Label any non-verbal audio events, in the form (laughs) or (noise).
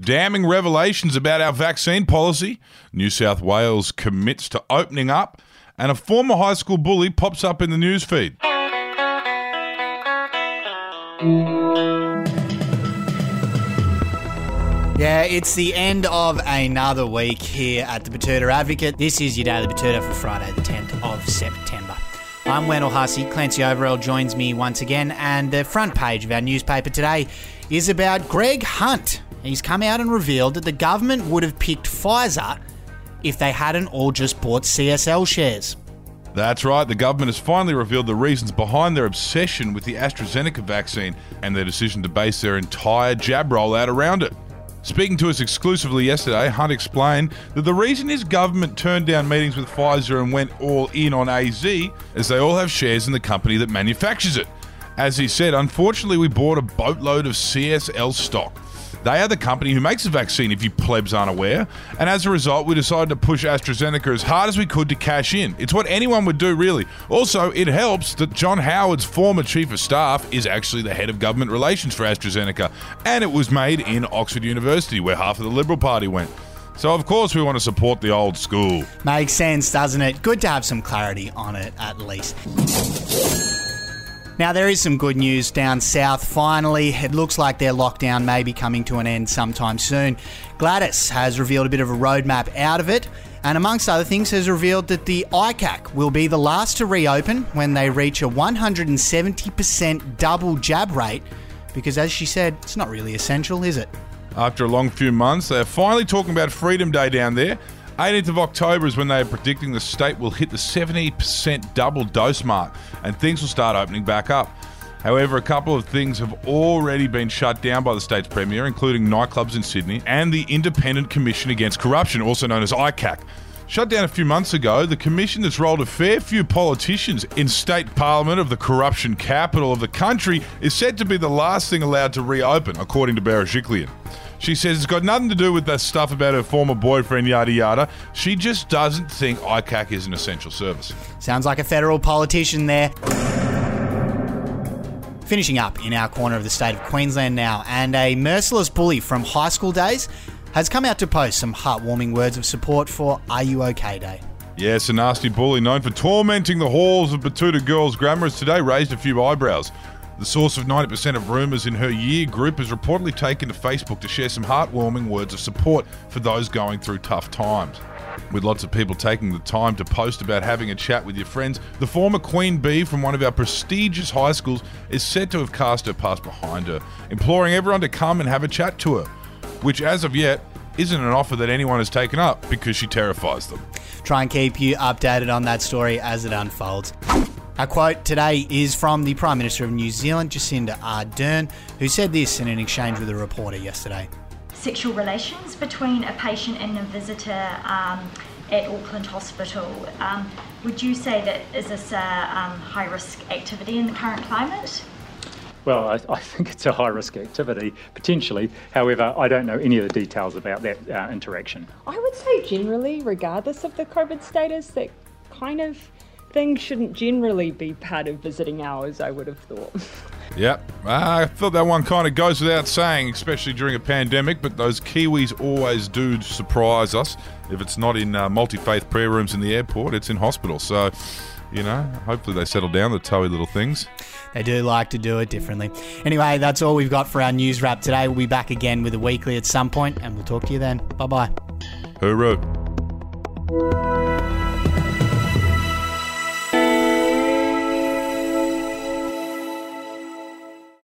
damning revelations about our vaccine policy, New South Wales commits to opening up, and a former high school bully pops up in the newsfeed. Yeah, it's the end of another week here at the Betoota Advocate. This is your Daily Betoota for Friday, the 10th of September. I'm Wendell Hussey. Clancy Overell joins me once again, and the front page of our newspaper today is about Greg Hunt. He's come out and revealed that the government would have picked Pfizer if they hadn't all just bought CSL shares. That's right, the government has finally revealed the reasons behind their obsession with the AstraZeneca vaccine and their decision to base their entire jab rollout around it. Speaking to us exclusively yesterday, Hunt explained that the reason his government turned down meetings with Pfizer and went all in on AZ is they all have shares in the company that manufactures it. As he said, unfortunately, we bought a boatload of CSL stock. They are the company who makes the vaccine, if you plebs aren't aware. And as a result, we decided to push AstraZeneca as hard as we could to cash in. It's what anyone would do, really. Also, it helps that John Howard's former chief of staff is actually the head of government relations for AstraZeneca. And it was made in Oxford University, where half of the Liberal Party went. So, of course, we want to support the old school. Makes sense, doesn't it? Good to have some clarity on it, at least. Now, there is some good news down south. Finally, it looks like their lockdown may be coming to an end sometime soon. Gladys has revealed a bit of a roadmap out of it, and amongst other things, has revealed that the ICAC will be the last to reopen when they reach a 170% double jab rate, because as she said, it's not really essential, is it? After a long few months, they're finally talking about Freedom Day down there. 18th of October is when they are predicting the state will hit the 70% double dose mark and things will start opening back up. However, a couple of things have already been shut down by the state's premier, including nightclubs in Sydney and the Independent Commission Against Corruption, also known as ICAC. Shut down a few months ago, the commission that's rolled a fair few politicians in state parliament of the corruption capital of the country is said to be the last thing allowed to reopen, according to Berejiklian. She says it's got nothing to do with the stuff about her former boyfriend, yada yada. She just doesn't think ICAC is an essential service. Sounds like a federal politician there. Finishing up in our corner of the state of Queensland now, and a merciless bully from high school days has come out to post some heartwarming words of support for Are You OK Day. Yes, a nasty bully known for tormenting the halls of Betoota Girls Grammar has today raised a few eyebrows. The source of 90% of rumours in her year group has reportedly taken to Facebook to share some heartwarming words of support for those going through tough times. With lots of people taking the time to post about having a chat with your friends, the former Queen Bee from one of our prestigious high schools is said to have cast her past behind her, imploring everyone to come and have a chat to her, which as of yet isn't an offer that anyone has taken up because she terrifies them. Try and keep you updated on that story as it unfolds. Our quote today is from the Prime Minister of New Zealand, Jacinda Ardern, who said this in an exchange with a reporter yesterday. Sexual relations between a patient and a visitor um, at Auckland Hospital. Um, would you say that is this a um, high risk activity in the current climate? Well, I, I, think it's a high risk activity, potentially. However, I don't know any of the details about that uh, interaction. I would say, generally, regardless of the COVID status, that kind of things shouldn't generally be part of visiting hours, I would have thought. (laughs) Yep. I thought that one kind of goes without saying, especially during a pandemic, but those Kiwis always do surprise us. If it's not in uh, multi faith prayer rooms in the airport, it's in hospital. So, you know, hopefully they settle down, the toey little things. They do like to do it differently. Anyway, that's all we've got for our news wrap today. We'll be back again with a weekly at some point, and we'll talk to you then. Bye bye. Hooroo.